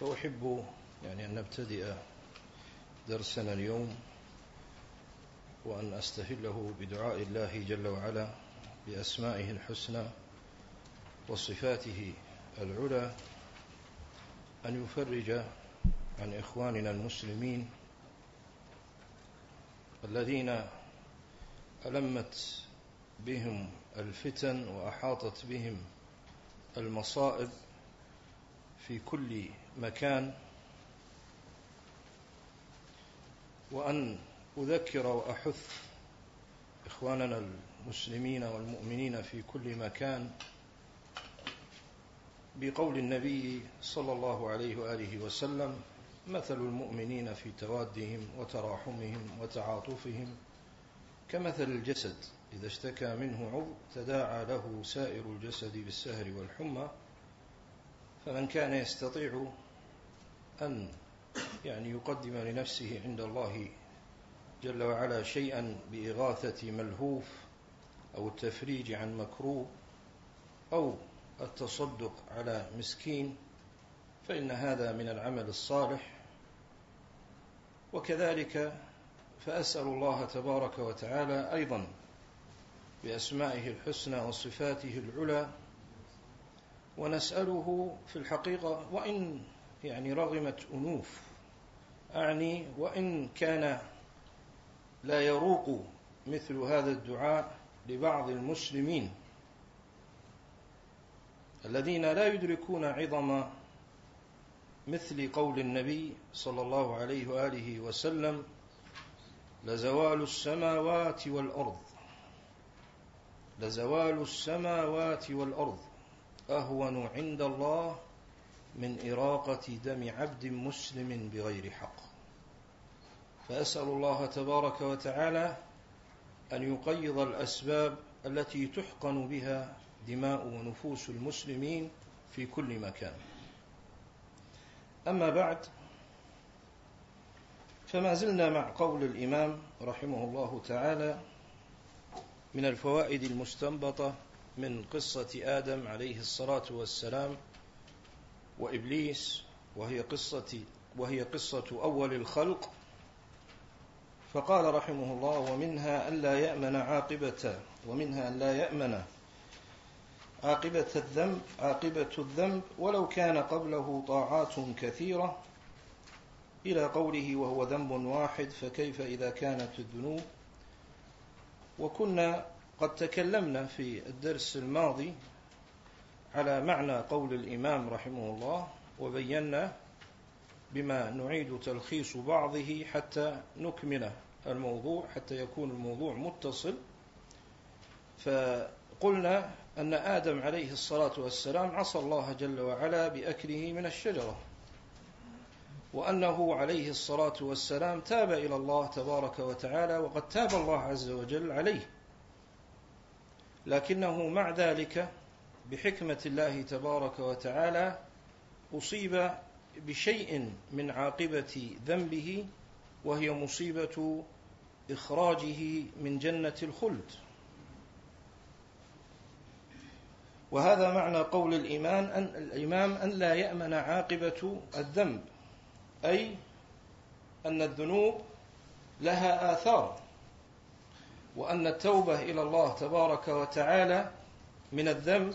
فأحب يعني أن نبتدئ درسنا اليوم وأن أستهله بدعاء الله جل وعلا بأسمائه الحسنى وصفاته العلى أن يفرج عن إخواننا المسلمين الذين ألمت بهم الفتن وأحاطت بهم المصائب في كل مكان وأن أذكر وأحث إخواننا المسلمين والمؤمنين في كل مكان بقول النبي صلى الله عليه وآله وسلم مثل المؤمنين في توادهم وتراحمهم وتعاطفهم كمثل الجسد إذا اشتكى منه عضو تداعى له سائر الجسد بالسهر والحمى فمن كان يستطيع أن يعني يقدم لنفسه عند الله جل وعلا شيئا بإغاثة ملهوف أو التفريج عن مكروب أو التصدق على مسكين فإن هذا من العمل الصالح. وكذلك فأسأل الله تبارك وتعالى أيضا بأسمائه الحسنى وصفاته العلى ونسأله في الحقيقة وإن يعني رغمت أنوف. أعني وإن كان لا يروق مثل هذا الدعاء لبعض المسلمين الذين لا يدركون عظم مثل قول النبي صلى الله عليه وآله وسلم لزوال السماوات والأرض. لزوال السماوات والأرض أهون عند الله من إراقة دم عبد مسلم بغير حق. فأسأل الله تبارك وتعالى أن يقيض الأسباب التي تحقن بها دماء ونفوس المسلمين في كل مكان. أما بعد فما زلنا مع قول الإمام رحمه الله تعالى من الفوائد المستنبطة من قصة آدم عليه الصلاة والسلام وإبليس وهي قصة وهي قصة أول الخلق. فقال رحمه الله ومنها ألا يأمن عاقبة ومنها ألا يأمن عاقبة الذنب عاقبة الذنب ولو كان قبله طاعات كثيرة. إلى قوله وهو ذنب واحد فكيف إذا كانت الذنوب؟ وكنا قد تكلمنا في الدرس الماضي على معنى قول الإمام رحمه الله وبينا بما نعيد تلخيص بعضه حتى نكمل الموضوع حتى يكون الموضوع متصل. فقلنا أن آدم عليه الصلاة والسلام عصى الله جل وعلا بأكله من الشجرة وأنه عليه الصلاة والسلام تاب إلى الله تبارك وتعالى وقد تاب الله عز وجل عليه. لكنه مع ذلك بحكمة الله تبارك وتعالى أصيب بشيء من عاقبة ذنبه وهي مصيبة إخراجه من جنة الخلد. وهذا معنى قول الإيمان أن الإمام أن لا يأمن عاقبة الذنب أي أن الذنوب لها آثار وأن التوبة إلى الله تبارك وتعالى من الذنب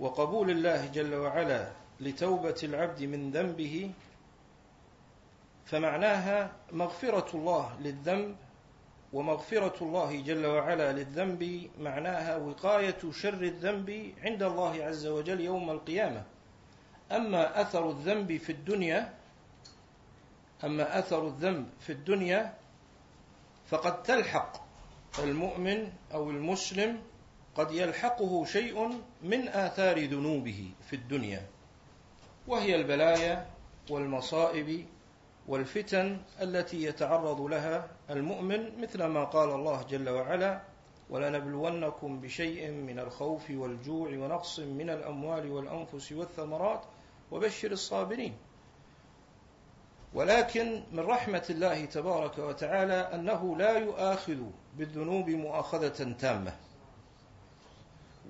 وقبول الله جل وعلا لتوبة العبد من ذنبه فمعناها مغفرة الله للذنب ومغفرة الله جل وعلا للذنب معناها وقاية شر الذنب عند الله عز وجل يوم القيامة. أما أثر الذنب في الدنيا أما أثر الذنب في الدنيا فقد تلحق المؤمن أو المسلم قد يلحقه شيء من آثار ذنوبه في الدنيا وهي البلايا والمصائب والفتن التي يتعرض لها المؤمن مثل ما قال الله جل وعلا ولنبلونكم بشيء من الخوف والجوع ونقص من الأموال والأنفس والثمرات وبشر الصابرين ولكن من رحمة الله تبارك وتعالى أنه لا يؤاخذ بالذنوب مؤاخذة تامة.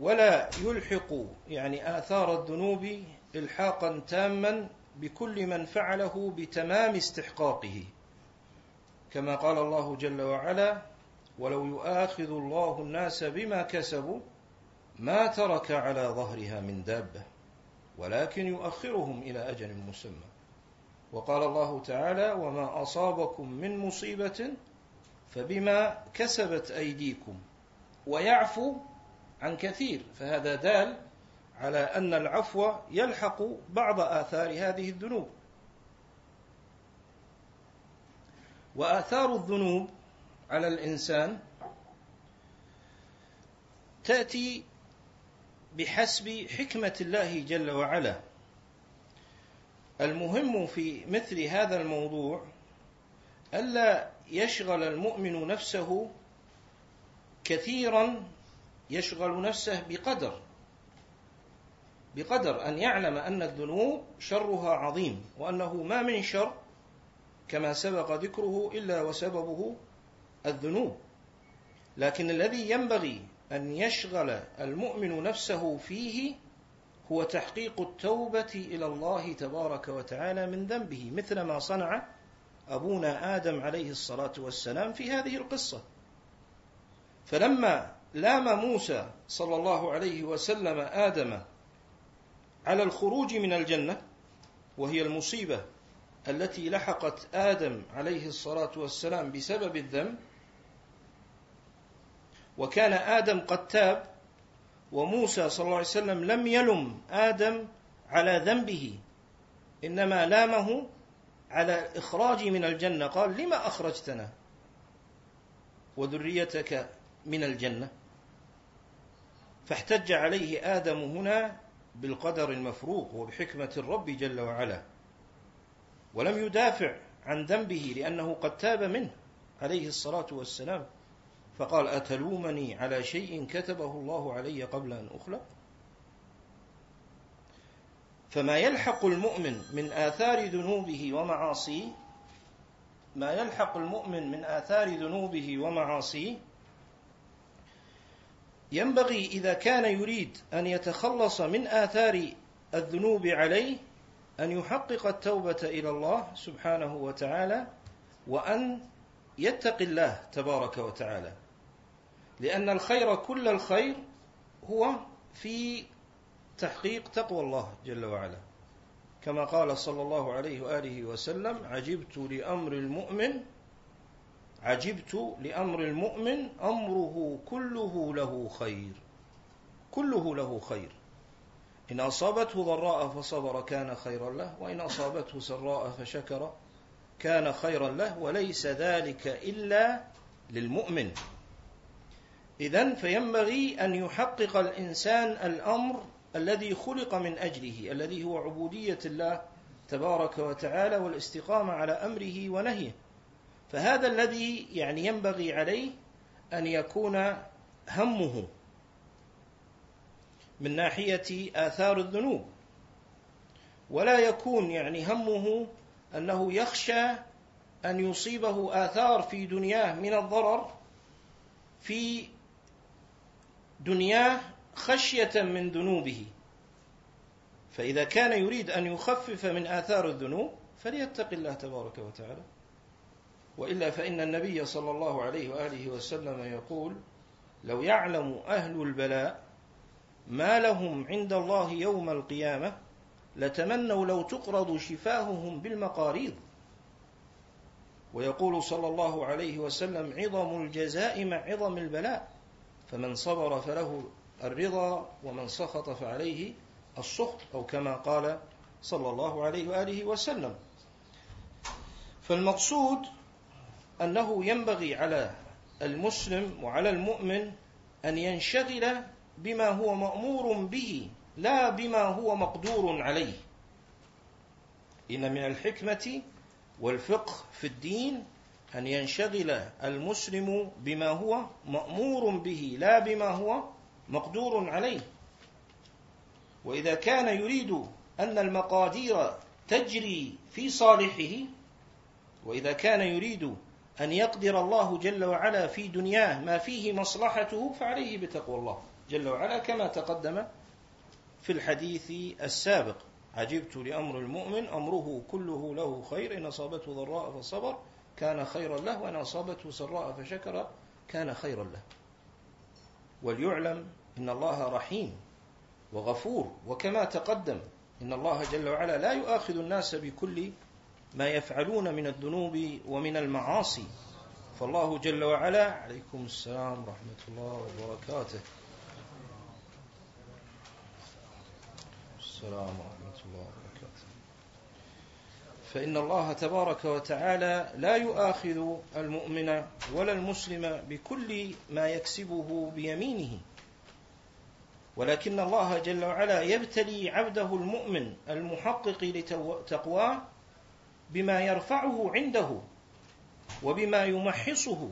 ولا يلحق يعني آثار الذنوب إلحاقا تاما بكل من فعله بتمام استحقاقه. كما قال الله جل وعلا ولو يؤاخذ الله الناس بما كسبوا ما ترك على ظهرها من دابة ولكن يؤخرهم إلى أجل مسمى. وقال الله تعالى وما أصابكم من مصيبة فبما كسبت أيديكم. ويعفو عن كثير فهذا دال على أن العفو يلحق بعض آثار هذه الذنوب. وآثار الذنوب على الإنسان تأتي بحسب حكمة الله جل وعلا. المهم في مثل هذا الموضوع ألا يشغل المؤمن نفسه كثيرا يشغل نفسه بقدر بقدر أن يعلم أن الذنوب شرها عظيم وأنه ما من شر كما سبق ذكره إلا وسببه الذنوب. لكن الذي ينبغي أن يشغل المؤمن نفسه فيه هو تحقيق التوبة إلى الله تبارك وتعالى من ذنبه مثل ما صنع أبونا آدم عليه الصلاة والسلام في هذه القصة. فلما لام موسى صلى الله عليه وسلم آدم على الخروج من الجنة وهي المصيبة التي لحقت آدم عليه الصلاة والسلام بسبب الذنب. وكان آدم قد تاب وموسى صلى الله عليه وسلم لم يلم آدم على ذنبه إنما لامه على إخراج من الجنة. قال لما أخرجتنا وذريتك من الجنة؟ فاحتج عليه آدم هنا بالقدر المفروغ وبحكمة الرب جل وعلا. ولم يدافع عن ذنبه لأنه قد تاب منه عليه الصلاة والسلام. فقال أتلومني على شيء كتبه الله علي قبل أن أخلق؟ فما يلحق المؤمن من آثار ذنوبه ومعاصيه ما يلحق المؤمن من آثار ذنوبه ومعاصيه ينبغي إذا كان يريد أن يتخلص من آثار الذنوب عليه أن يحقق التوبة إلى الله سبحانه وتعالى وأن يتقي الله تبارك وتعالى. لأن الخير كل الخير هو في تحقيق تقوى الله جل وعلا. كما قال صلى الله عليه وآله وسلم عجبت لأمر المؤمن عجبت لأمر المؤمن أمره كله له خير. كله له خير. إن أصابته ضراء فصبر كان خيرا له وإن أصابته سراء فشكر كان خيرا له وليس ذلك إلا للمؤمن. اذا فينبغي أن يحقق الإنسان الأمر الذي خلق من أجله الذي هو عبودية الله تبارك وتعالى والاستقامة على أمره ونهيه. فهذا الذي يعني ينبغي عليه أن يكون همه من ناحية آثار الذنوب. ولا يكون يعني همه أنه يخشى أن يصيبه آثار في دنياه من الضرر في دنياه خشية من ذنوبه. فإذا كان يريد أن يخفف من آثار الذنوب فليتق الله تبارك وتعالى. وإلا فإن النبي صلى الله عليه وآله وسلم يقول لو يعلم أهل البلاء ما لهم عند الله يوم القيامة لتمنوا لو تقرض شفاههم بالمقاريض. ويقول صلى الله عليه وسلم عظم الجزاء مع عظم البلاء فمن صبر فله الرضا ومن سخط فعليه السخط أو كما قال صلى الله عليه وآله وسلم. فالمقصود أنه ينبغي على المسلم وعلى المؤمن أن ينشغل بما هو مأمور به لا بما هو مقدور عليه. إن من الحكمة والفقه في الدين أن ينشغل المسلم بما هو مأمور به لا بما هو مقدور عليه. وإذا كان يريد أن المقادير تجري في صالحه وإذا كان يريد أن يقدر الله جل وعلا في دنياه ما فيه مصلحته فعليه بتقوى الله جل وعلا كما تقدم في الحديث السابق. عجبت لأمر المؤمن أمره كله له خير إن أصابته ضراء فصبر كان خيرا له وإن أصابته سراء فشكر كان خيرا له. وليعلم إن الله رحيم وغفور وكما تقدم إن الله جل وعلا لا يؤاخذ الناس بكل ما يفعلون من الذنوب ومن المعاصي. فالله جل وعلا عليكم السلام ورحمة الله وبركاته. السلام ورحمة الله وبركاته. فإن الله تبارك وتعالى لا يؤاخذ المؤمن ولا المسلم بكل ما يكسبه بيمينه. ولكن الله جل وعلا يبتلي عبده المؤمن المحقق لتقواه بما يرفعه عنده وبما يمحصه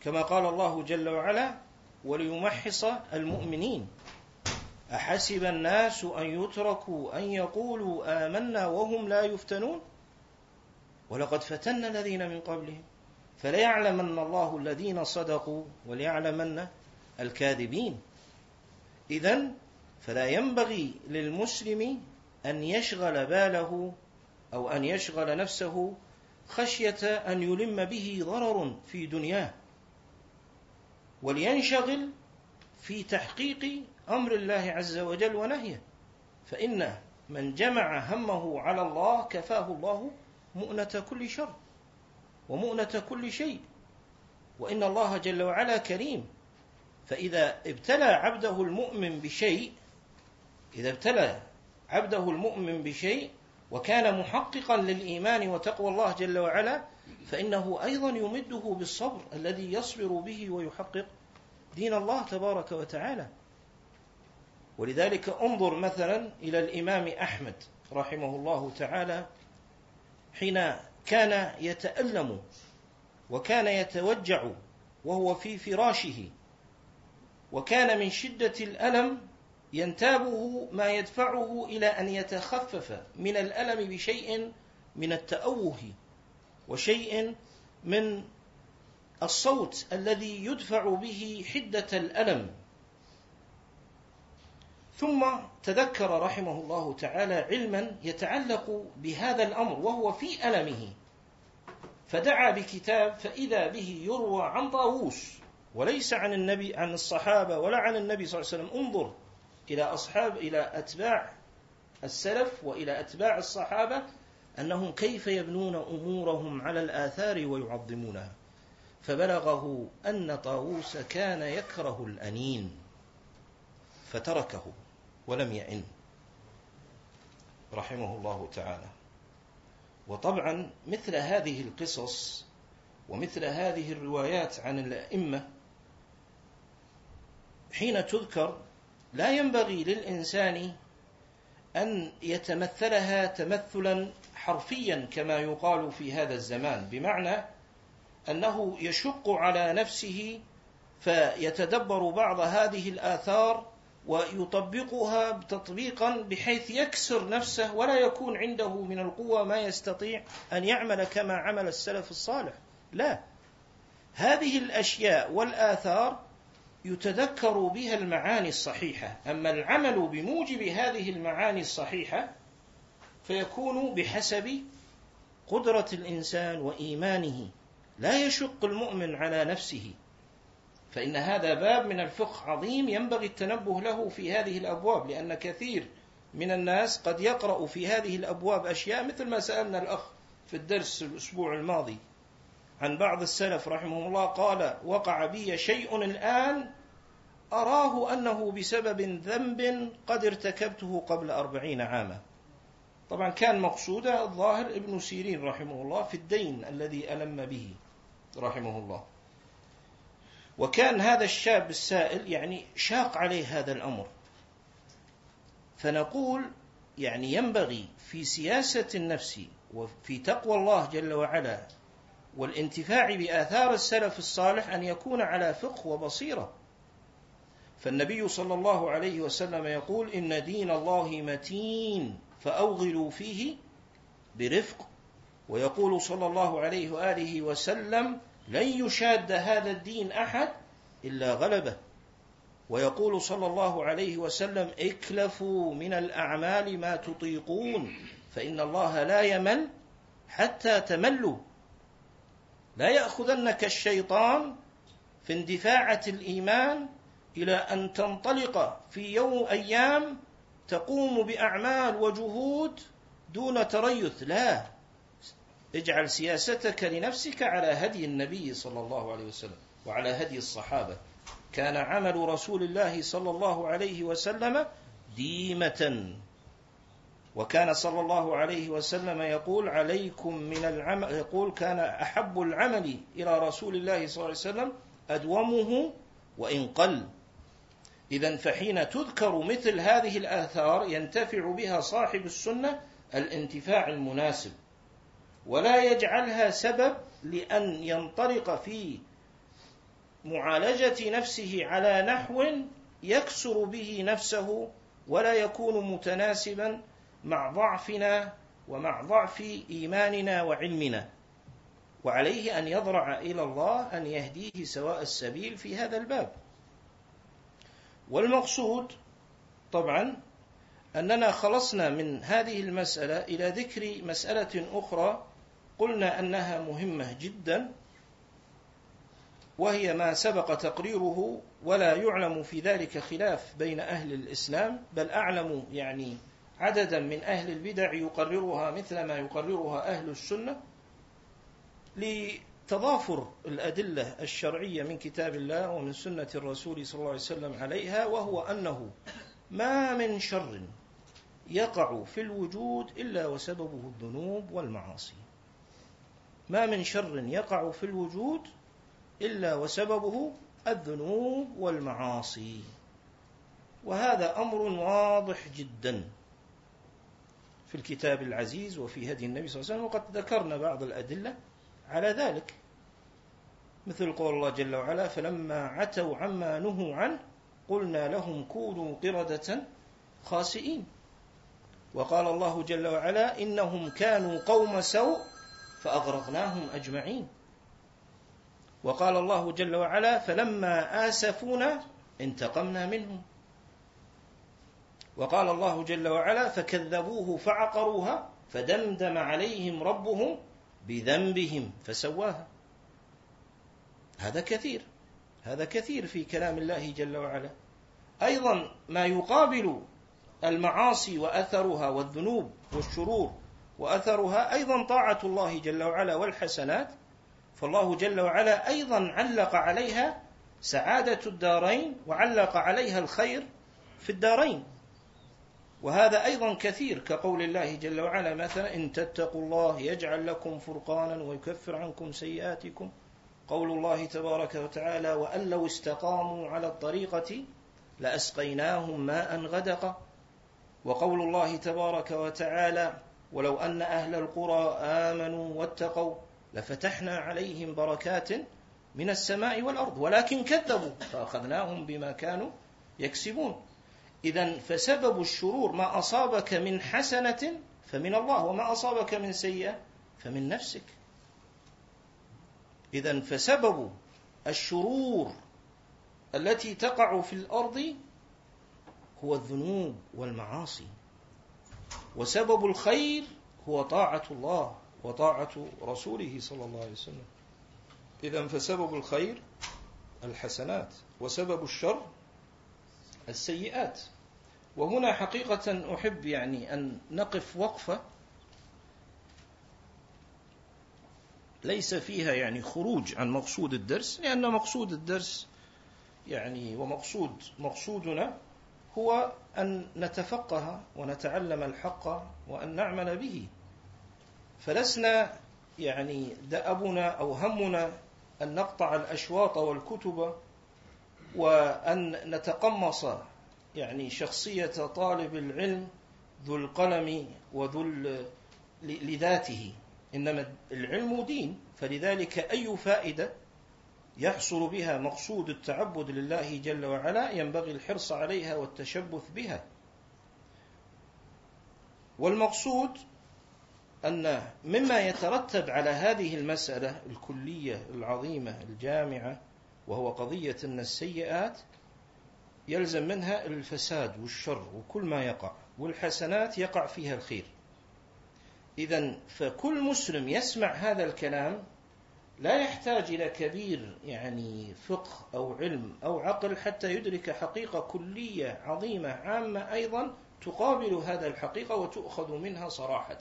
كما قال الله جل وعلا وليمحص المؤمنين أحسب الناس أن يتركوا أن يقولوا آمنا وهم لا يفتنون؟ ولقد فتنا الذين من قبلهم. فليعلمن الله الذين صدقوا وليعلمن الكاذبين. إذا فلا ينبغي للمسلم أن يشغل باله أو أن يشغل نفسه خشية أن يلم به ضرر في دنياه. ولينشغل في تحقيق أمر الله عز وجل ونهيه. فإن من جمع همه على الله كفاه الله مؤنة كل شر ومؤنة كل شيء. وإن الله جل وعلا كريم. فإذا ابتلى عبده المؤمن بشيء إذا ابتلى عبده المؤمن بشيء وكان محققا للإيمان وتقوى الله جل وعلا فإنه أيضا يمده بالصبر الذي يصبر به ويحقق دين الله تبارك وتعالى. ولذلك انظر مثلا إلى الإمام أحمد رحمه الله تعالى حين كان يتألم وكان يتوجع وهو في فراشه وكان من شدة الألم ينتابه ما يدفعه إلى أن يتخفف من الألم بشيء من التأوه وشيء من الصوت الذي يدفع به حدة الألم. ثم تذكر رحمه الله تعالى علما يتعلق بهذا الأمر وهو في ألمه. فدعا بكتاب فإذا به يروى عن طاووس وليس عن النبي عن الصحابة ولا عن النبي صلى الله عليه وسلم. انظر إلى أصحاب إلى أتباع السلف وإلى أتباع الصحابة أنهم كيف يبنون أمورهم على الآثار ويعظمونها. فبلغه أن طاووس كان يكره الأنين فتركه ولم يئن رحمه الله تعالى. وطبعا مثل هذه القصص ومثل هذه الروايات عن الأئمة حين تذكر لا ينبغي للإنسان أن يتمثلها تمثلا حرفيا كما يقال في هذا الزمان بمعنى أنه يشق على نفسه فيتدبر بعض هذه الآثار ويطبقها تطبيقا بحيث يكسر نفسه ولا يكون عنده من القوة ما يستطيع أن يعمل كما عمل السلف الصالح. لا. هذه الأشياء والآثار يتذكر بها المعاني الصحيحة. أما العمل بموجب هذه المعاني الصحيحة فيكون بحسب قدرة الإنسان وإيمانه. لا يشق المؤمن على نفسه. فإن هذا باب من الفقه عظيم ينبغي التنبه له في هذه الأبواب لأن كثير من الناس قد يقرأ في هذه الأبواب أشياء مثل ما سألنا الأخ في الدرس الأسبوع الماضي. عن بعض السلف رحمه الله قال وقع بي شيء الآن أراه أنه بسبب ذنب قد ارتكبته قبل أربعين عاما. طبعا كان مقصوده الظاهر ابن سيرين رحمه الله في الدين الذي ألم به رحمه الله. وكان هذا الشاب السائل يعني شاق عليه هذا الأمر. فنقول يعني ينبغي في سياسة النفس وفي تقوى الله جل وعلا والانتفاع بآثار السلف الصالح أن يكون على فقه وبصيرة. فالنبي صلى الله عليه وسلم يقول إن دين الله متين فأوغلوا فيه برفق. ويقول صلى الله عليه وآله وسلم لن يشاد هذا الدين أحد إلا غلبه. ويقول صلى الله عليه وسلم اكلفوا من الأعمال ما تطيقون فإن الله لا يمل حتى تملوا. لا يأخذنك الشيطان في اندفاعة الإيمان إلى أن تنطلق في يوم أيام تقوم بأعمال وجهود دون تريث. لا اجعل سياستك لنفسك على هدي النبي صلى الله عليه وسلم وعلى هدي الصحابة. كان عمل رسول الله صلى الله عليه وسلم ديمة. وكان صلى الله عليه وسلم يقول عليكم من العمل يقول كان أحب العمل إلى رسول الله صلى الله عليه وسلم أدومه وإن قل. إذا فحين تذكر مثل هذه الآثار ينتفع بها صاحب السنة الانتفاع المناسب ولا يجعلها سبب لأن ينطلق في معالجة نفسه على نحو يكسر به نفسه ولا يكون متناسبا مع ضعفنا ومع ضعف إيماننا وعلمنا. وعليه أن يضرع إلى الله أن يهديه سواء السبيل في هذا الباب. والمقصود طبعا أننا خلصنا من هذه المسألة إلى ذكر مسألة أخرى قلنا أنها مهمة جدا وهي ما سبق تقريره ولا يعلم في ذلك خلاف بين أهل الإسلام بل أعلم يعني عددا من أهل البدع يقررها مثل ما يقررها أهل السنة لتضافر الأدلة الشرعية من كتاب الله ومن سنة الرسول صلى الله عليه وسلم عليها وهو أنه ما من شر يقع في الوجود إلا وسببه الذنوب والمعاصي. ما من شر يقع في الوجود إلا وسببه الذنوب والمعاصي. وهذا أمر واضح جدا. في الكتاب العزيز وفي هدي النبي صلى الله عليه وسلم وقد ذكرنا بعض الأدلة على ذلك. مثل قول الله جل وعلا فلما عتوا عما نهوا عنه قلنا لهم كونوا قردة خاسئين. وقال الله جل وعلا إنهم كانوا قوم سوء فأغرقناهم أجمعين. وقال الله جل وعلا فلما آسفونا انتقمنا منهم. وقال الله جل وعلا فكذبوه فعقروها فدمدم عليهم ربهم بذنبهم فسواها. هذا كثير هذا كثير في كلام الله جل وعلا. أيضا ما يقابل المعاصي وأثرها والذنوب والشرور وأثرها أيضا طاعة الله جل وعلا والحسنات فالله جل وعلا أيضا علق عليها سعادة الدارين وعلق عليها الخير في الدارين. وهذا أيضا كثير كقول الله جل وعلا مثلا إن تتقوا الله يجعل لكم فرقانا ويكفر عنكم سيئاتكم. قول الله تبارك وتعالى وأن لو استقاموا على الطريقة لأسقيناهم ماء غدقا وقول الله تبارك وتعالى ولو أن أهل القرى آمنوا واتقوا لفتحنا عليهم بركات من السماء والأرض ولكن كذبوا فأخذناهم بما كانوا يكسبون. إذا فسبب الشرور ما أصابك من حسنة فمن الله وما أصابك من سيئة فمن نفسك. إذا فسبب الشرور التي تقع في الأرض هو الذنوب والمعاصي وسبب الخير هو طاعة الله وطاعة رسوله صلى الله عليه وسلم. إذا فسبب الخير الحسنات وسبب الشر السيئات. وهنا حقيقة أحب يعني أن نقف وقفة ليس فيها يعني خروج عن مقصود الدرس لأن مقصود الدرس يعني ومقصود مقصودنا هو أن نتفقه ونتعلم الحق وأن نعمل به. فلسنا يعني دأبنا أو همنا أن نقطع الأشواط والكتب وأن نتقمص يعني شخصية طالب العلم ذو القلم وذو لذاته. إنما العلم دين فلذلك أي فائدة يحصل بها مقصود التعبد لله جل وعلا ينبغي الحرص عليها والتشبث بها. والمقصود أن مما يترتب على هذه المسألة الكلية العظيمة الجامعة وهو قضية أن السيئات يلزم منها الفساد والشر وكل ما يقع والحسنات يقع فيها الخير. إذا فكل مسلم يسمع هذا الكلام لا يحتاج إلى كبير يعني فقه أو علم أو عقل حتى يدرك حقيقة كلية عظيمة عامة أيضا تقابل هذا الحقيقة وتؤخذ منها صراحة.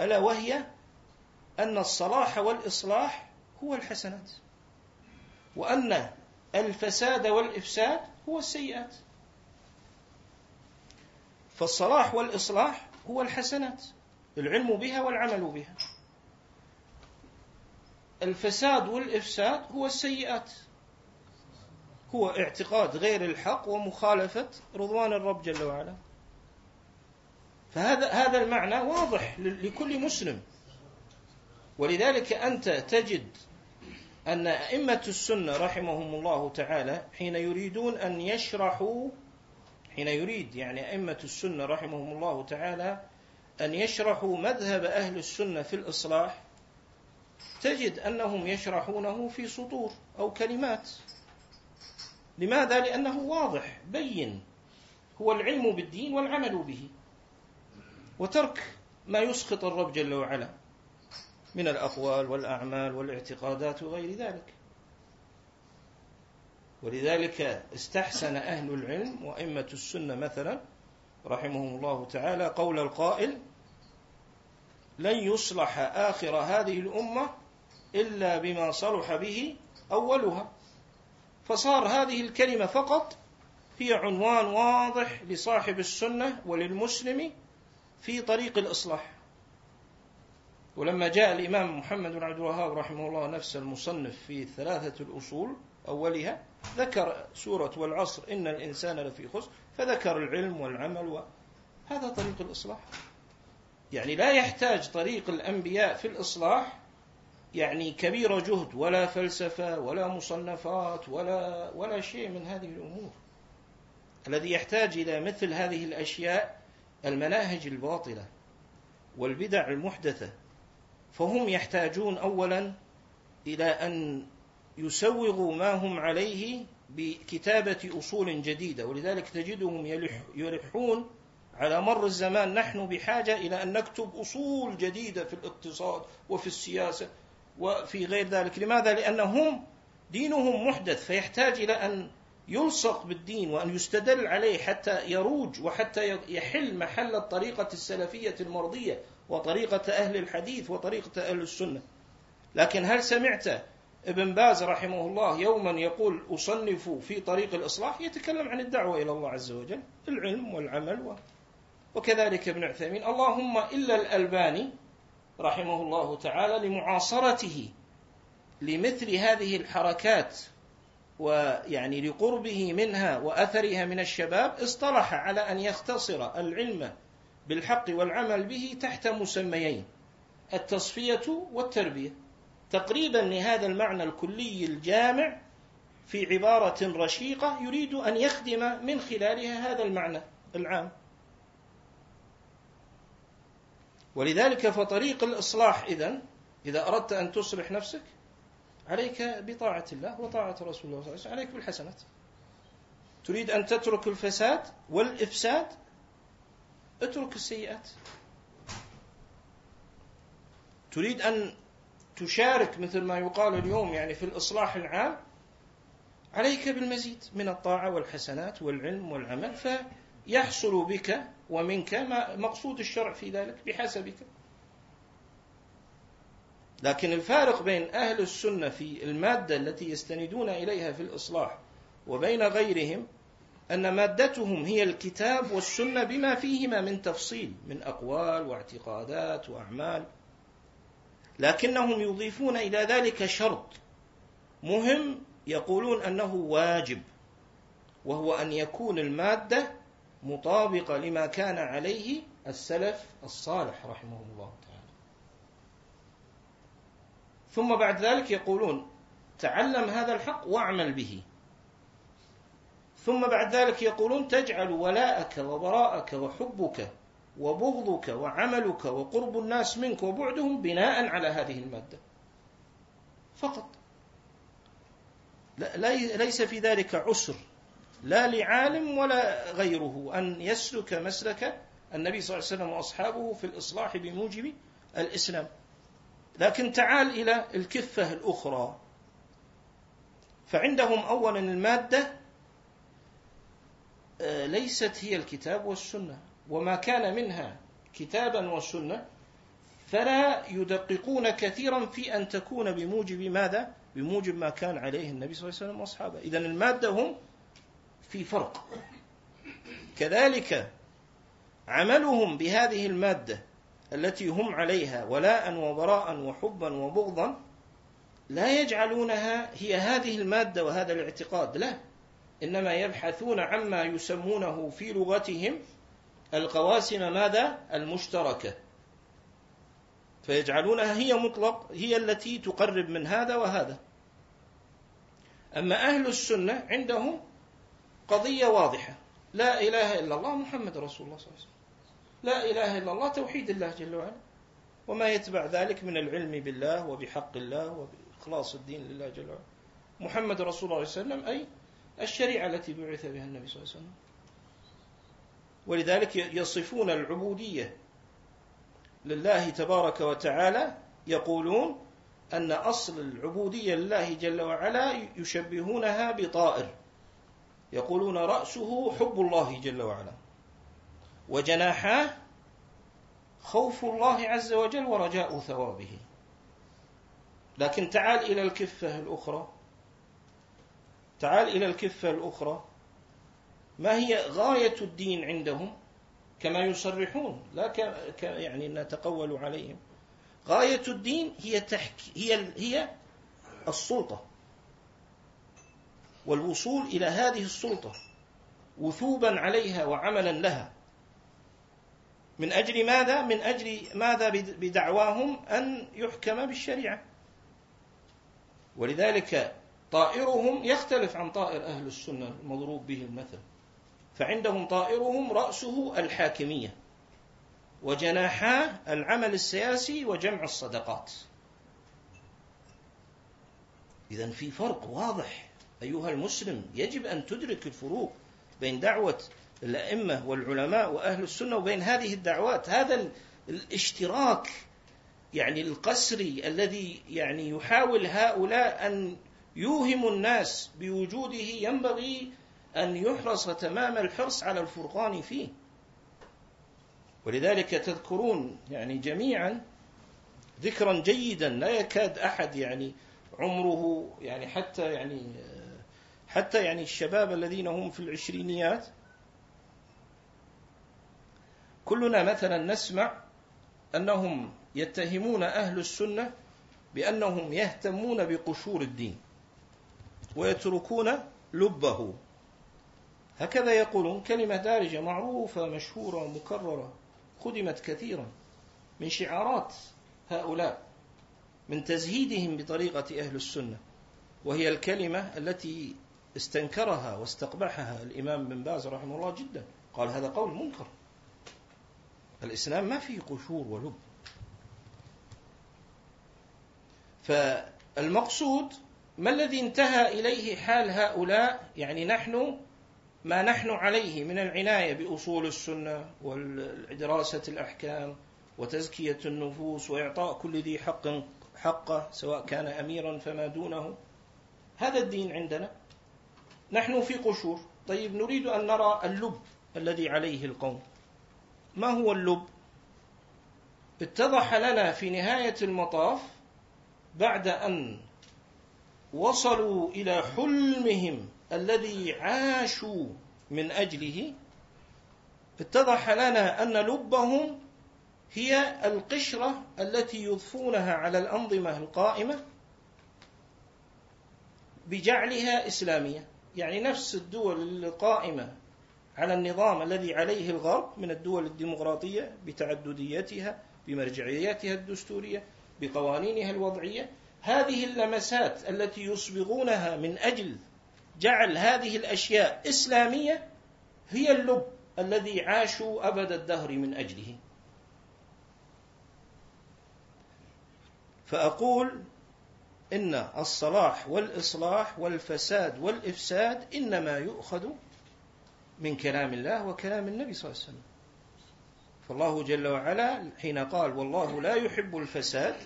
ألا وهي أن الصلاح والإصلاح هو الحسنات وأن الفساد والإفساد هو السيئات. فالصلاح والإصلاح هو الحسنات العلم بها والعمل بها. الفساد والإفساد هو السيئات. هو اعتقاد غير الحق ومخالفة رضوان الرب جل وعلا. فهذا هذا المعنى واضح لكل مسلم. ولذلك أنت تجد أن أئمة السنة رحمهم الله تعالى حين يريدون أن يشرحوا حين يريد يعني أئمة السنة رحمهم الله تعالى أن يشرحوا مذهب أهل السنة في الإصلاح تجد أنهم يشرحونه في سطور أو كلمات لماذا؟ لأنه واضح بين هو العلم بالدين والعمل به وترك ما يسخط الرب جل وعلا من الأقوال والأعمال والاعتقادات وغير ذلك. ولذلك استحسن أهل العلم وأئمة السنة مثلا رحمهم الله تعالى قول القائل لن يصلح آخر هذه الأمة إلا بما صلح به أولها. فصار هذه الكلمة فقط هي عنوان واضح لصاحب السنة وللمسلم في طريق الإصلاح. ولما جاء الإمام محمد بن عبد الوهاب رحمه الله نفس المصنف في ثلاثة الأصول أولها ذكر سورة والعصر إن الإنسان لفي خسر فذكر العلم والعمل وهذا طريق الإصلاح. يعني لا يحتاج طريق الأنبياء في الإصلاح يعني كبير جهد ولا فلسفة ولا مصنفات ولا ولا شيء من هذه الأمور. الذي يحتاج إلى مثل هذه الأشياء المناهج الباطلة والبدع المحدثة. فهم يحتاجون أولا إلى أن يسوغوا ما هم عليه بكتابة أصول جديدة ولذلك تجدهم يلحون على مر الزمان نحن بحاجة إلى أن نكتب أصول جديدة في الاقتصاد وفي السياسة وفي غير ذلك لماذا؟ لأنهم دينهم محدث فيحتاج إلى أن يلصق بالدين وأن يستدل عليه حتى يروج وحتى يحل محل الطريقة السلفية المرضية وطريقة أهل الحديث وطريقة أهل السنة لكن هل سمعت ابن باز رحمه الله يوما يقول أصنف في طريق الإصلاح يتكلم عن الدعوة إلى الله عز وجل العلم والعمل. وكذلك ابن عثيمين اللهم إلا الألباني رحمه الله تعالى لمعاصرته لمثل هذه الحركات ويعني لقربه منها وأثرها من الشباب اصطلح على أن يختصر العلم بالحق والعمل به تحت مسميين التصفية والتربية. تقريبا لهذا المعنى الكلي الجامع في عبارة رشيقة يريد أن يخدم من خلالها هذا المعنى العام. ولذلك فطريق الإصلاح إذن إذا أردت أن تصلح نفسك عليك بطاعة الله وطاعة رسول الله صلى الله عليه وسلم عليك بالحسنات. تريد أن تترك الفساد والإفساد اترك السيئات. تريد أن تشارك مثل ما يقال اليوم يعني في الإصلاح العام؟ عليك بالمزيد من الطاعة والحسنات والعلم والعمل فيحصل بك ومنك ما مقصود الشرع في ذلك بحسبك. لكن الفارق بين أهل السنة في المادة التي يستندون إليها في الإصلاح وبين غيرهم أن مادتهم هي الكتاب والسنة بما فيهما من تفصيل من أقوال واعتقادات وأعمال. لكنهم يضيفون إلى ذلك شرط مهم يقولون أنه واجب وهو أن يكون المادة مطابقة لما كان عليه السلف الصالح رحمه الله تعالى. ثم بعد ذلك يقولون تعلم هذا الحق واعمل به. ثم بعد ذلك يقولون تجعل ولاءك وبراءك وحبك وبغضك وعملك وقرب الناس منك وبعدهم بناء على هذه المادة. فقط. ليس في ذلك عسر. لا لعالم ولا غيره. أن يسلك مسلك النبي صلى الله عليه وسلم وأصحابه في الإصلاح بموجب الإسلام. لكن تعال إلى الكفة الأخرى. فعندهم أولا المادة آه، ليست هي الكتاب والسنة. وما كان منها كتابا وسنة فلا يدققون كثيرا في أن تكون بموجب ماذا؟ بموجب ما كان عليه النبي صلى الله عليه وسلم وأصحابه. إذا المادة هم في فرق. كذلك عملهم بهذه المادة التي هم عليها ولاء وبراء وحبا وبغضا لا يجعلونها هي هذه المادة وهذا الاعتقاد. لا. إنما يبحثون عما يسمونه في لغتهم القواسم ماذا؟ المشتركة. فيجعلونها هي مطلق هي التي تقرب من هذا وهذا. أما أهل السنة عندهم قضية واضحة. لا إله إلا الله محمد رسول الله صلى الله عليه وسلم. لا إله إلا الله توحيد الله جل وعلا. وما يتبع ذلك من العلم بالله وبحق الله وبإخلاص الدين لله جل وعلا. محمد رسول الله صلى الله عليه وسلم أي الشريعة التي بعث بها النبي صلى الله عليه وسلم. ولذلك يصفون العبودية لله تبارك وتعالى يقولون أن أصل العبودية لله جل وعلا يشبهونها بطائر. يقولون رأسه حب الله جل وعلا. وجناحاه خوف الله عز وجل ورجاء ثوابه. لكن تعال إلى الكفة الأخرى. تعال إلى الكفة الأخرى. ما هي غاية الدين عندهم؟ كما يصرحون لا ك... يعني نتقول عليهم. غاية الدين هي تحكي هي هي السلطة. والوصول إلى هذه السلطة وثوبا عليها وعملا لها. من أجل ماذا؟ من أجل ماذا بدعواهم أن يحكم بالشريعة. ولذلك طائرهم يختلف عن طائر أهل السنة المضروب به المثل. فعندهم طائرهم رأسه الحاكمية وجناحاه العمل السياسي وجمع الصدقات. إذا في فرق واضح. أيها المسلم يجب أن تدرك الفروق بين دعوة الأئمة والعلماء وأهل السنة وبين هذه الدعوات. هذا الاشتراك يعني القسري الذي يعني يحاول هؤلاء أن يوهم الناس بوجوده ينبغي أن يحرص تمام الحرص على الفرقان فيه. ولذلك تذكرون يعني جميعا ذكرا جيدا لا يكاد أحد يعني عمره يعني حتى يعني حتى يعني الشباب الذين هم في العشرينيات. كلنا مثلا نسمع أنهم يتهمون أهل السنة بأنهم يهتمون بقشور الدين. ويتركون لبه. هكذا يقولون كلمة دارجة معروفة مشهورة مكررة خدمت كثيرا من شعارات هؤلاء من تزهيدهم بطريقة أهل السنة وهي الكلمة التي استنكرها واستقبحها الإمام بن باز رحمه الله جدا. قال هذا قول منكر. الإسلام ما فيه قشور ولب. فالمقصود ما الذي انتهى إليه حال هؤلاء؟ يعني نحن ما نحن عليه من العناية بأصول السنة ودراسة الأحكام وتزكية النفوس وإعطاء كل ذي حق حقه سواء كان أميرا فما دونه. هذا الدين عندنا. نحن في قشور. طيب نريد أن نرى اللب الذي عليه القوم. ما هو اللب؟ اتضح لنا في نهاية المطاف بعد أن وصلوا إلى حلمهم الذي عاشوا من أجله. اتضح لنا أن لبهم هي القشرة التي يضفونها على الأنظمة القائمة بجعلها إسلامية يعني نفس الدول القائمة على النظام الذي عليه الغرب من الدول الديمقراطية بتعدديتها بمرجعياتها الدستورية بقوانينها الوضعية. هذه اللمسات التي يصبغونها من أجل جعل هذه الأشياء إسلامية هي اللب الذي عاشوا أبد الدهر من أجله. فأقول إن الصلاح والإصلاح والفساد والإفساد إنما يؤخذ من كلام الله وكلام النبي صلى الله عليه وسلم. فالله جل وعلا حين قال والله لا يحب الفساد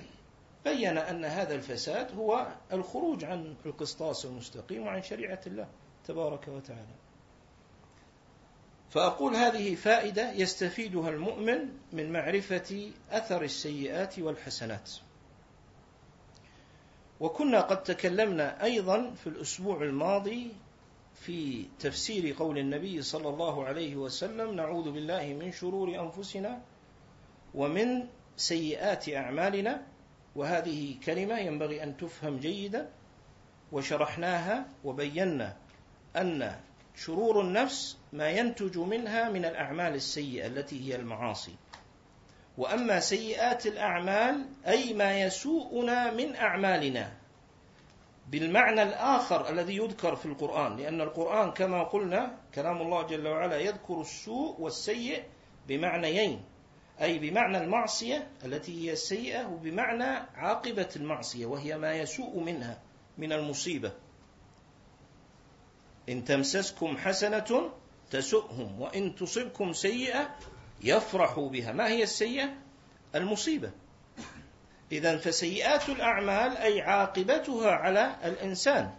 بين أن هذا الفساد هو الخروج عن القسطاس المستقيم وعن شريعة الله تبارك وتعالى. فأقول هذه فائدة يستفيدها المؤمن من معرفة أثر السيئات والحسنات. وكنا قد تكلمنا أيضا في الأسبوع الماضي في تفسير قول النبي صلى الله عليه وسلم نعوذ بالله من شرور أنفسنا ومن سيئات أعمالنا. وهذه كلمة ينبغي أن تفهم جيدا وشرحناها وبينا أن شرور النفس ما ينتج منها من الأعمال السيئة التي هي المعاصي. وأما سيئات الأعمال أي ما يسوءنا من أعمالنا. بالمعنى الآخر الذي يذكر في القرآن لأن القرآن كما قلنا كلام الله جل وعلا يذكر السوء والسيء بمعنيين. أي بمعنى المعصية التي هي السيئة وبمعنى عاقبة المعصية وهي ما يسوء منها من المصيبة. إن تمسسكم حسنة تسؤهم وإن تصبكم سيئة يفرحوا بها. ما هي السيئة؟ المصيبة. إذا فسيئات الأعمال أي عاقبتها على الإنسان.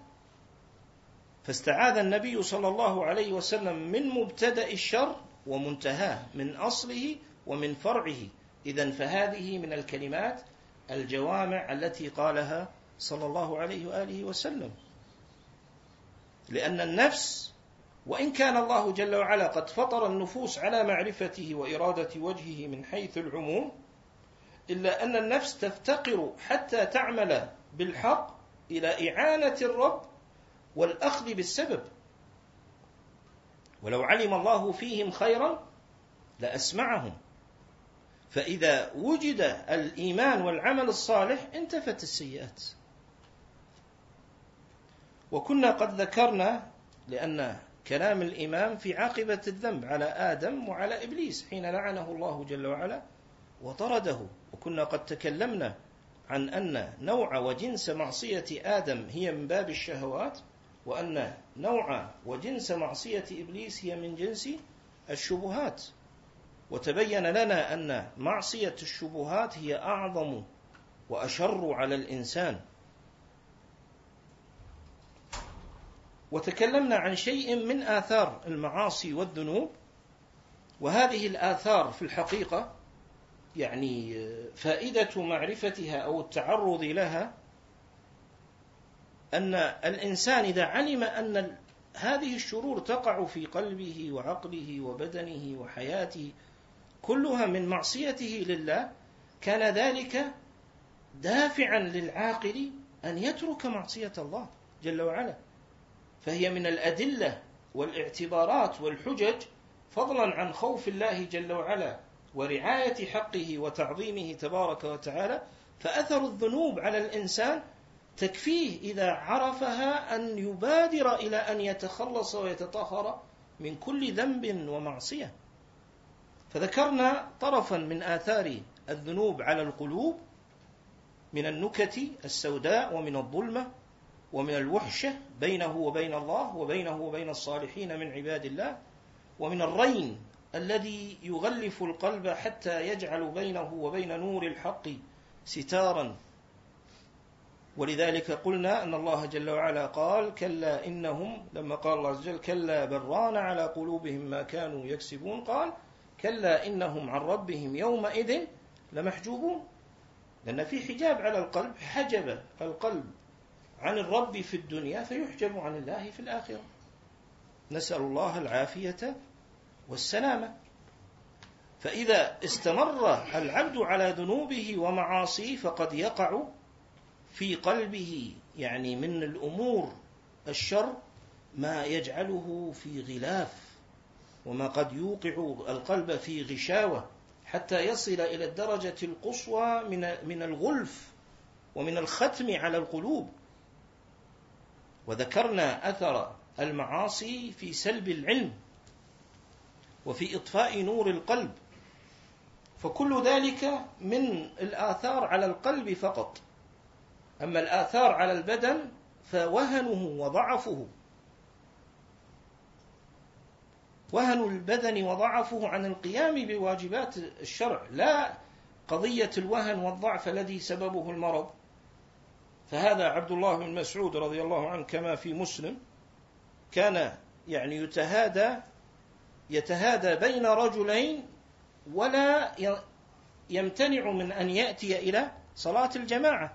فاستعاذ النبي صلى الله عليه وسلم من مبتدأ الشر ومنتهاه من أصله ومن فرعه. إذا فهذه من الكلمات الجوامع التي قالها صلى الله عليه وآله وسلم. لأن النفس وإن كان الله جل وعلا قد فطر النفوس على معرفته وإرادة وجهه من حيث العموم إلا أن النفس تفتقر حتى تعمل بالحق إلى إعانة الرب والأخذ بالسبب. ولو علم الله فيهم خيرا لأسمعهم. فإذا وجد الإيمان والعمل الصالح انتفت السيئات. وكنا قد ذكرنا لأن كلام الإمام في عاقبة الذنب على آدم وعلى إبليس حين لعنه الله جل وعلا وطرده. وكنا قد تكلمنا عن أن نوع وجنس معصية آدم هي من باب الشهوات وأن نوع وجنس معصية إبليس هي من جنس الشبهات. وتبين لنا أن معصية الشبهات هي أعظم وأشر على الإنسان. وتكلمنا عن شيء من آثار المعاصي والذنوب وهذه الآثار في الحقيقة يعني فائدة معرفتها أو التعرض لها أن الإنسان إذا علم أن هذه الشرور تقع في قلبه وعقله وبدنه وحياته كلها من معصيته لله كان ذلك دافعا للعاقل أن يترك معصية الله جل وعلا. فهي من الأدلة والاعتبارات والحجج فضلا عن خوف الله جل وعلا ورعاية حقه وتعظيمه تبارك وتعالى. فأثر الذنوب على الإنسان تكفيه إذا عرفها أن يبادر إلى أن يتخلص ويتطهر من كل ذنب ومعصية. فذكرنا طرفا من آثار الذنوب على القلوب من النكت السوداء ومن الظلمة ومن الوحشة بينه وبين الله وبينه وبين الصالحين من عباد الله ومن الرين الذي يغلف القلب حتى يجعل بينه وبين نور الحق ستارا. ولذلك قلنا أن الله جل وعلا قال كلا إنهم لما قال الله عز وجل كلا بران على قلوبهم ما كانوا يكسبون قال كلا إنهم عن ربهم يومئذ لمحجوبون. لأن في حجاب على القلب حجب القلب عن الرب في الدنيا فيحجب عن الله في الآخرة. نسأل الله العافية والسلامة. فإذا استمر العبد على ذنوبه ومعاصيه فقد يقع في قلبه يعني من الأمور الشر ما يجعله في غلاف. وما قد يوقع القلب في غشاوة حتى يصل إلى الدرجة القصوى من من الغلف ومن الختم على القلوب. وذكرنا أثر المعاصي في سلب العلم وفي إطفاء نور القلب. فكل ذلك من الآثار على القلب فقط. أما الآثار على البدن فوهنه وضعفه. وهن البدن وضعفه عن القيام بواجبات الشرع لا قضية الوهن والضعف الذي سببه المرض. فهذا عبد الله بن مسعود رضي الله عنه كما في مسلم كان يعني يتهادى يتهادى بين رجلين ولا يمتنع من أن يأتي إلى صلاة الجماعة.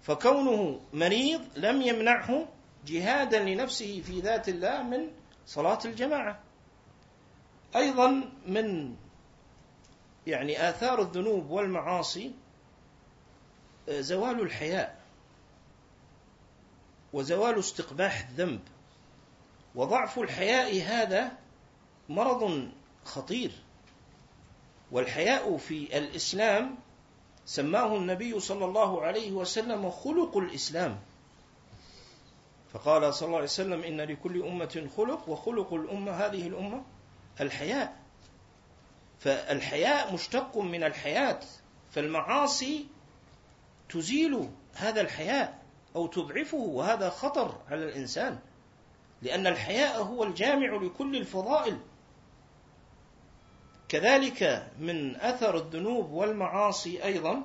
فكونه مريض لم يمنعه جهادا لنفسه في ذات الله من صلاة الجماعة. أيضا من يعني آثار الذنوب والمعاصي زوال الحياء وزوال استقباح الذنب. وضعف الحياء هذا مرض خطير. والحياء في الإسلام سماه النبي صلى الله عليه وسلم خلق الإسلام. فقال صلى الله عليه وسلم إن لكل أمة خلق وخلق الأمة هذه الأمة الحياء. فالحياء مشتق من الحياة فالمعاصي تزيل هذا الحياء أو تضعفه وهذا خطر على الإنسان لأن الحياء هو الجامع لكل الفضائل. كذلك من أثر الذنوب والمعاصي أيضا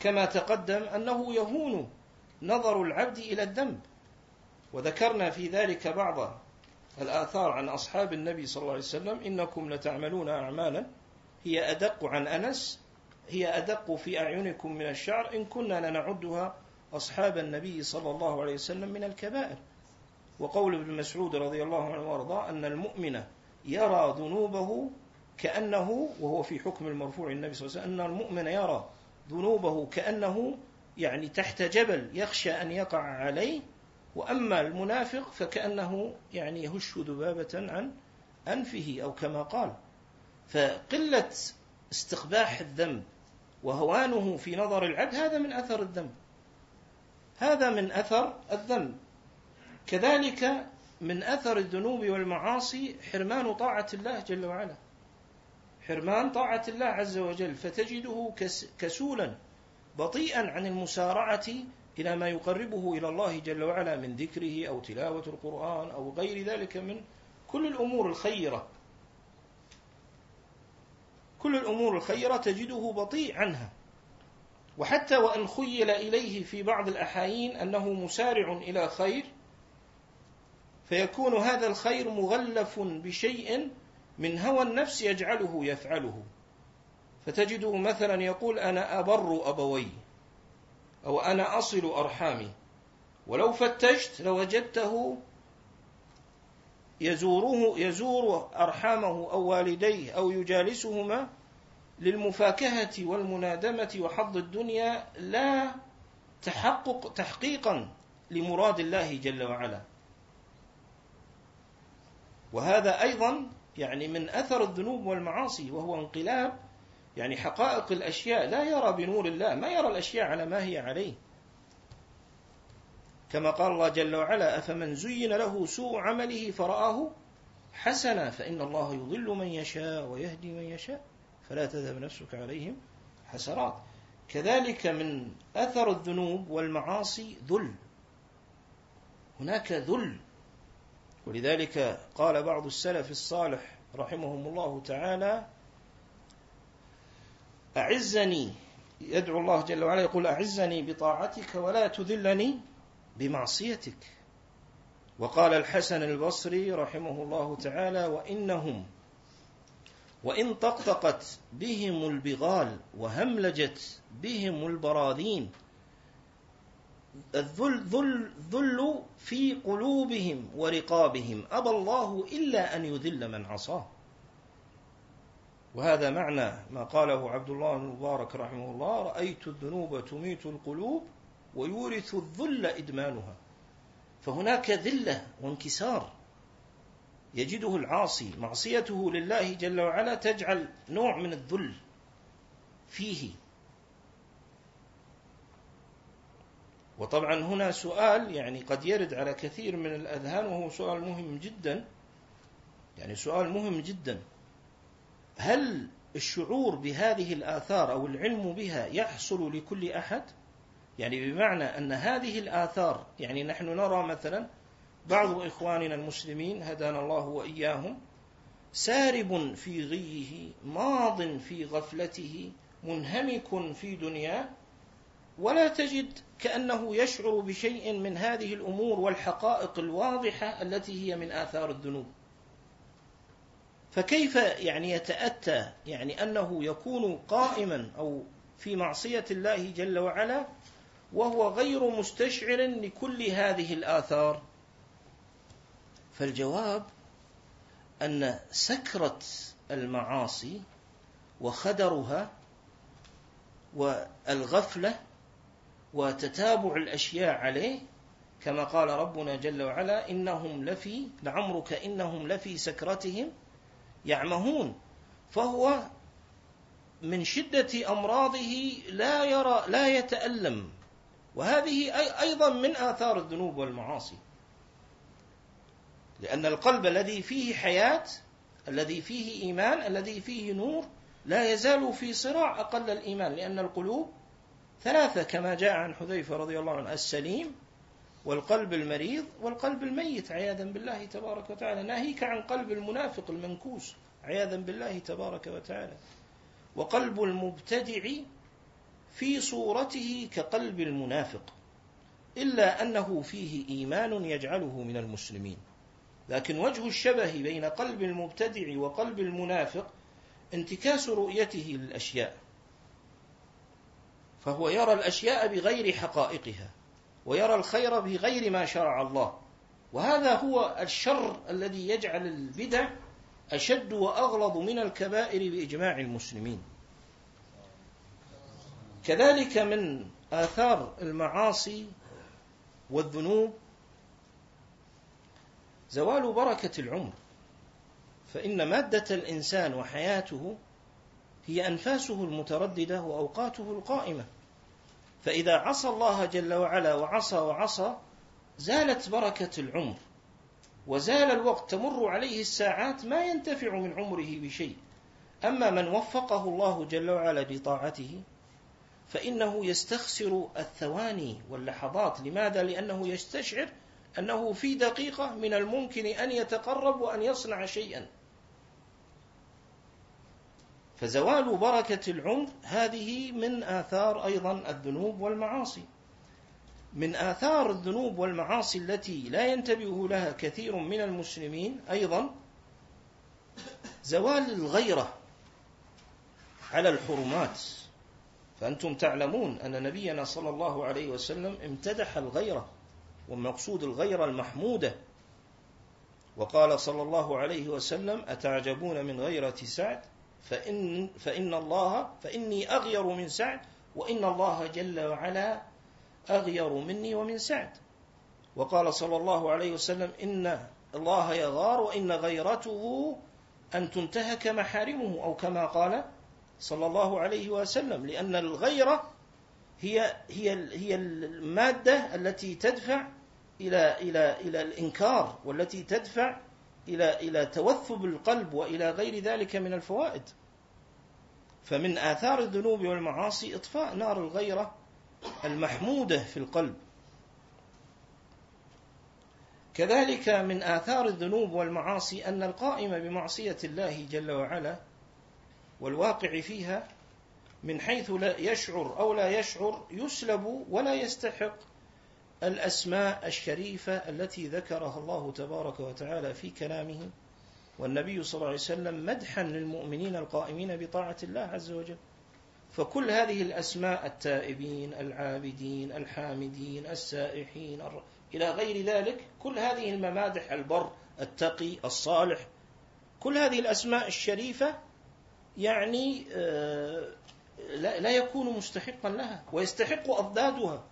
كما تقدم أنه يهون نظر العبد إلى الذنب. وذكرنا في ذلك بعض الآثار عن أصحاب النبي صلى الله عليه وسلم إنكم لتعملون أعمالا هي أدق عن أنس هي أدق في أعينكم من الشعر إن كنا لنعدها أصحاب النبي صلى الله عليه وسلم من الكبائر. وقول ابن مسعود رضي الله عنه وأرضاه أن المؤمن يرى ذنوبه كأنه وهو في حكم المرفوع النبي صلى الله عليه وسلم أن المؤمن يرى ذنوبه كأنه يعني تحت جبل يخشى أن يقع عليه وأما المنافق فكأنه يعني يهش ذبابة عن أنفه أو كما قال. فقلة استقباح الذنب وهوانه في نظر العبد هذا من أثر الذنب. هذا من أثر الذنب. كذلك من أثر الذنوب والمعاصي حرمان طاعة الله جل وعلا. حرمان طاعة الله عز وجل. فتجده كسولا بطيئا عن المسارعة إلى ما يقربه إلى الله جل وعلا من ذكره أو تلاوة القرآن أو غير ذلك من كل الأمور الخيرة. كل الأمور الخيرة تجده بطيء عنها. وحتى وأن خيل إليه في بعض الأحايين أنه مسارع إلى خير فيكون هذا الخير مغلف بشيء من هوى النفس يجعله يفعله. فتجده مثلا يقول أنا أبر أبوي. أو أنا أصل أرحامي. ولو فتشت لوجدته يزوره يزور أرحامه أو والديه أو يجالسهما للمفاكهة والمنادمة وحظ الدنيا لا تحقق تحقيقا لمراد الله جل وعلا. وهذا أيضا يعني من أثر الذنوب والمعاصي وهو انقلاب يعني حقائق الأشياء لا يرى بنور الله ما يرى الأشياء على ما هي عليه. كما قال الله جل وعلا أفمن زين له سوء عمله فرآه حسنا فإن الله يضل من يشاء ويهدي من يشاء فلا تذهب نفسك عليهم حسرات. كذلك من أثر الذنوب والمعاصي ذل. هناك ذل. ولذلك قال بعض السلف الصالح رحمهم الله تعالى أعزني. يدعو الله جل وعلا يقول أعزني بطاعتك ولا تذلني بمعصيتك. وقال الحسن البصري رحمه الله تعالى وإنهم وإن طقطقت بهم البغال وهملجت بهم البراذين الذل ذل ذل في قلوبهم ورقابهم. أبى الله إلا أن يذل من عصاه. وهذا معنى ما قاله عبد الله بن رحمه الله رأيت الذنوب تميت القلوب ويورث الذل إدمانها فهناك ذلة وانكسار يجده العاصي معصيته لله جل وعلا تجعل نوع من الذل فيه. وطبعا هنا سؤال يعني قد يرد على كثير من الأذهان وهو سؤال مهم جدا يعني سؤال مهم جدا. هل الشعور بهذه الآثار أو العلم بها يحصل لكل أحد؟ يعني بمعنى أن هذه الآثار يعني نحن نرى مثلا بعض إخواننا المسلمين هدانا الله وإياهم سارب في غيه ماض في غفلته منهمك في دنياه ولا تجد كأنه يشعر بشيء من هذه الأمور والحقائق الواضحة التي هي من آثار الذنوب. فكيف يعني يتأتى يعني أنه يكون قائما أو في معصية الله جل وعلا وهو غير مستشعر لكل هذه الآثار؟ فالجواب أن سكرة المعاصي وخدرها والغفلة وتتابع الأشياء عليه كما قال ربنا جل وعلا إنهم لفي لعمرك إنهم لفي سكرتهم يعمهون فهو من شدة أمراضه لا يرى لا يتألم. وهذه أيضا من آثار الذنوب والمعاصي. لأن القلب الذي فيه حياة الذي فيه إيمان الذي فيه نور لا يزال في صراع أقل الإيمان. لأن القلوب ثلاثة كما جاء عن حذيفة رضي الله عنه السليم والقلب المريض والقلب الميت عياذا بالله تبارك وتعالى. ناهيك عن قلب المنافق المنكوس عياذا بالله تبارك وتعالى. وقلب المبتدع في صورته كقلب المنافق إلا أنه فيه إيمان يجعله من المسلمين. لكن وجه الشبه بين قلب المبتدع وقلب المنافق انتكاس رؤيته للأشياء فهو يرى الأشياء بغير حقائقها. ويرى الخير بغير ما شرع الله. وهذا هو الشر الذي يجعل البدع أشد وأغلظ من الكبائر بإجماع المسلمين. كذلك من آثار المعاصي والذنوب زوال بركة العمر. فإن مادة الإنسان وحياته هي أنفاسه المترددة وأوقاته القائمة. فإذا عصى الله جل وعلا وعصى وعصى زالت بركة العمر. وزال الوقت تمر عليه الساعات ما ينتفع من عمره بشيء. أما من وفقه الله جل وعلا بطاعته فإنه يستخسر الثواني واللحظات. لماذا؟ لأنه يستشعر أنه في دقيقة من الممكن أن يتقرب وأن يصنع شيئا. فزوال بركة العمر هذه من آثار أيضا الذنوب والمعاصي. من آثار الذنوب والمعاصي التي لا ينتبه لها كثير من المسلمين أيضا زوال الغيرة على الحرمات. فأنتم تعلمون أن نبينا صلى الله عليه وسلم امتدح الغيرة ومقصود الغيرة المحمودة. وقال صلى الله عليه وسلم أتعجبون من غيرة سعد؟ فإن, فإن الله فإني أغير من سعد وإن الله جل وعلا أغير مني ومن سعد. وقال صلى الله عليه وسلم إن الله يغار وإن غيرته أن تنتهك محارمه أو كما قال صلى الله عليه وسلم لأن الغيرة هي هي هي المادة التي تدفع إلى إلى إلى الإنكار والتي تدفع إلى إلى توثب القلب وإلى غير ذلك من الفوائد. فمن آثار الذنوب والمعاصي إطفاء نار الغيرة المحمودة في القلب. كذلك من آثار الذنوب والمعاصي أن القائم بمعصية الله جل وعلا والواقع فيها من حيث لا يشعر أو لا يشعر يسلب ولا يستحق الأسماء الشريفة التي ذكرها الله تبارك وتعالى في كلامه والنبي صلى الله عليه وسلم مدحا للمؤمنين القائمين بطاعة الله عز وجل. فكل هذه الأسماء التائبين العابدين الحامدين السائحين إلى غير ذلك كل هذه الممادح البر التقي الصالح كل هذه الأسماء الشريفة يعني آه، لا يكون مستحقا لها ويستحق أضدادها.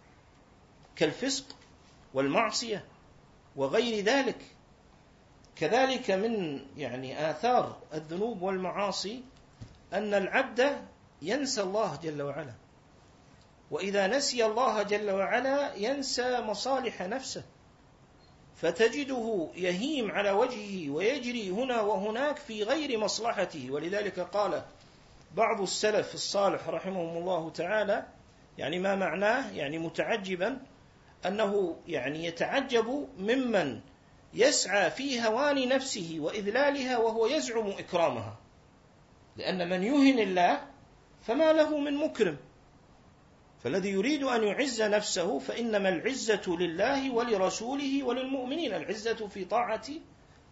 كالفسق والمعصية وغير ذلك. كذلك من يعني آثار الذنوب والمعاصي أن العبد ينسى الله جل وعلا وإذا نسي الله جل وعلا ينسى مصالح نفسه فتجده يهيم على وجهه ويجري هنا وهناك في غير مصلحته. ولذلك قال بعض السلف الصالح رحمهم الله تعالى يعني ما معناه؟ يعني متعجبا أنه يعني يتعجب ممن يسعى في هوان نفسه وإذلالها وهو يزعم إكرامها. لأن من يهن الله فما له من مكرم. فالذي يريد أن يعز نفسه فإنما العزة لله ولرسوله وللمؤمنين العزة في طاعة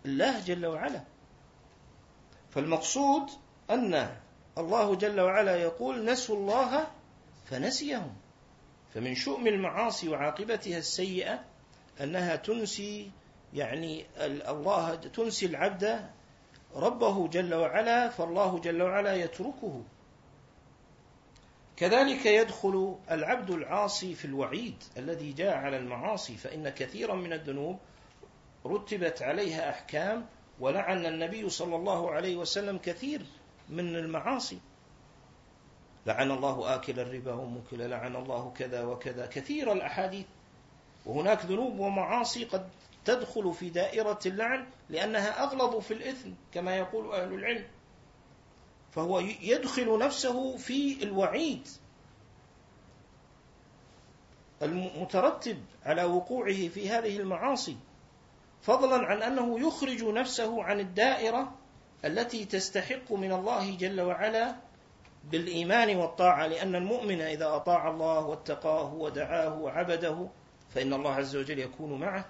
الله جل وعلا. فالمقصود أن الله جل وعلا يقول نسوا الله فنسيهم. فمن شؤم المعاصي وعاقبتها السيئة أنها تنسي يعني الله تنسي العبد ربه جل وعلا فالله جل وعلا يتركه. كذلك يدخل العبد العاصي في الوعيد الذي جاء على المعاصي فإن كثيرا من الذنوب رتبت عليها أحكام ولعن النبي صلى الله عليه وسلم كثير من المعاصي. لعن الله آكل الربا ومكل لعن الله كذا وكذا. كثير الأحاديث وهناك ذنوب ومعاصي قد تدخل في دائرة اللعن لأنها أغلظ في الإثم كما يقول أهل العلم. فهو يدخل نفسه في الوعيد المترتب على وقوعه في هذه المعاصي. فضلا عن أنه يخرج نفسه عن الدائرة التي تستحق من الله جل وعلا بالإيمان والطاعة لأن المؤمن إذا أطاع الله واتقاه ودعاه وعبده فإن الله عز وجل يكون معه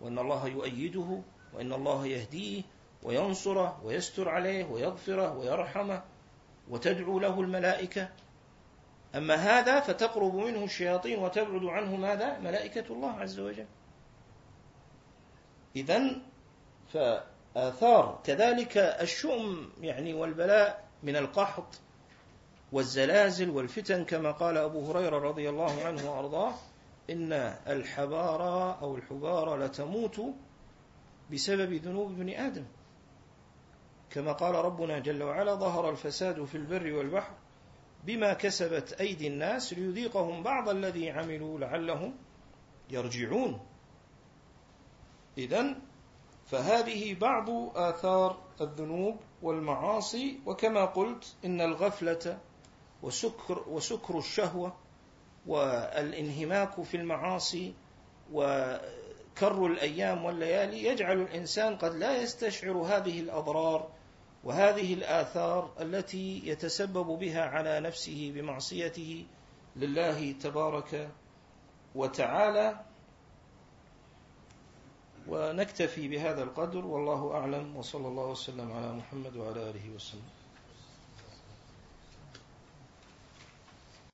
وإن الله يؤيده وإن الله يهديه وينصره ويستر عليه ويغفره ويرحمه وتدعو له الملائكة. أما هذا فتقرب منه الشياطين وتبعد عنه ماذا؟ ملائكة الله عز وجل. إذا فآثار كذلك الشؤم يعني والبلاء من القحط. والزلازل والفتن كما قال أبو هريرة رضي الله عنه وأرضاه إن الحبارى أو الحبارى لتموت بسبب ذنوب ابن آدم. كما قال ربنا جل وعلا ظهر الفساد في البر والبحر بما كسبت أيدي الناس ليذيقهم بعض الذي عملوا لعلهم يرجعون. إذا فهذه بعض آثار الذنوب والمعاصي وكما قلت إن الغفلة وسكر وسكر الشهوة والانهماك في المعاصي وكر الأيام والليالي يجعل الإنسان قد لا يستشعر هذه الأضرار وهذه الآثار التي يتسبب بها على نفسه بمعصيته لله تبارك وتعالى. ونكتفي بهذا القدر والله أعلم وصلى الله وسلم على محمد وعلى آله وسلم.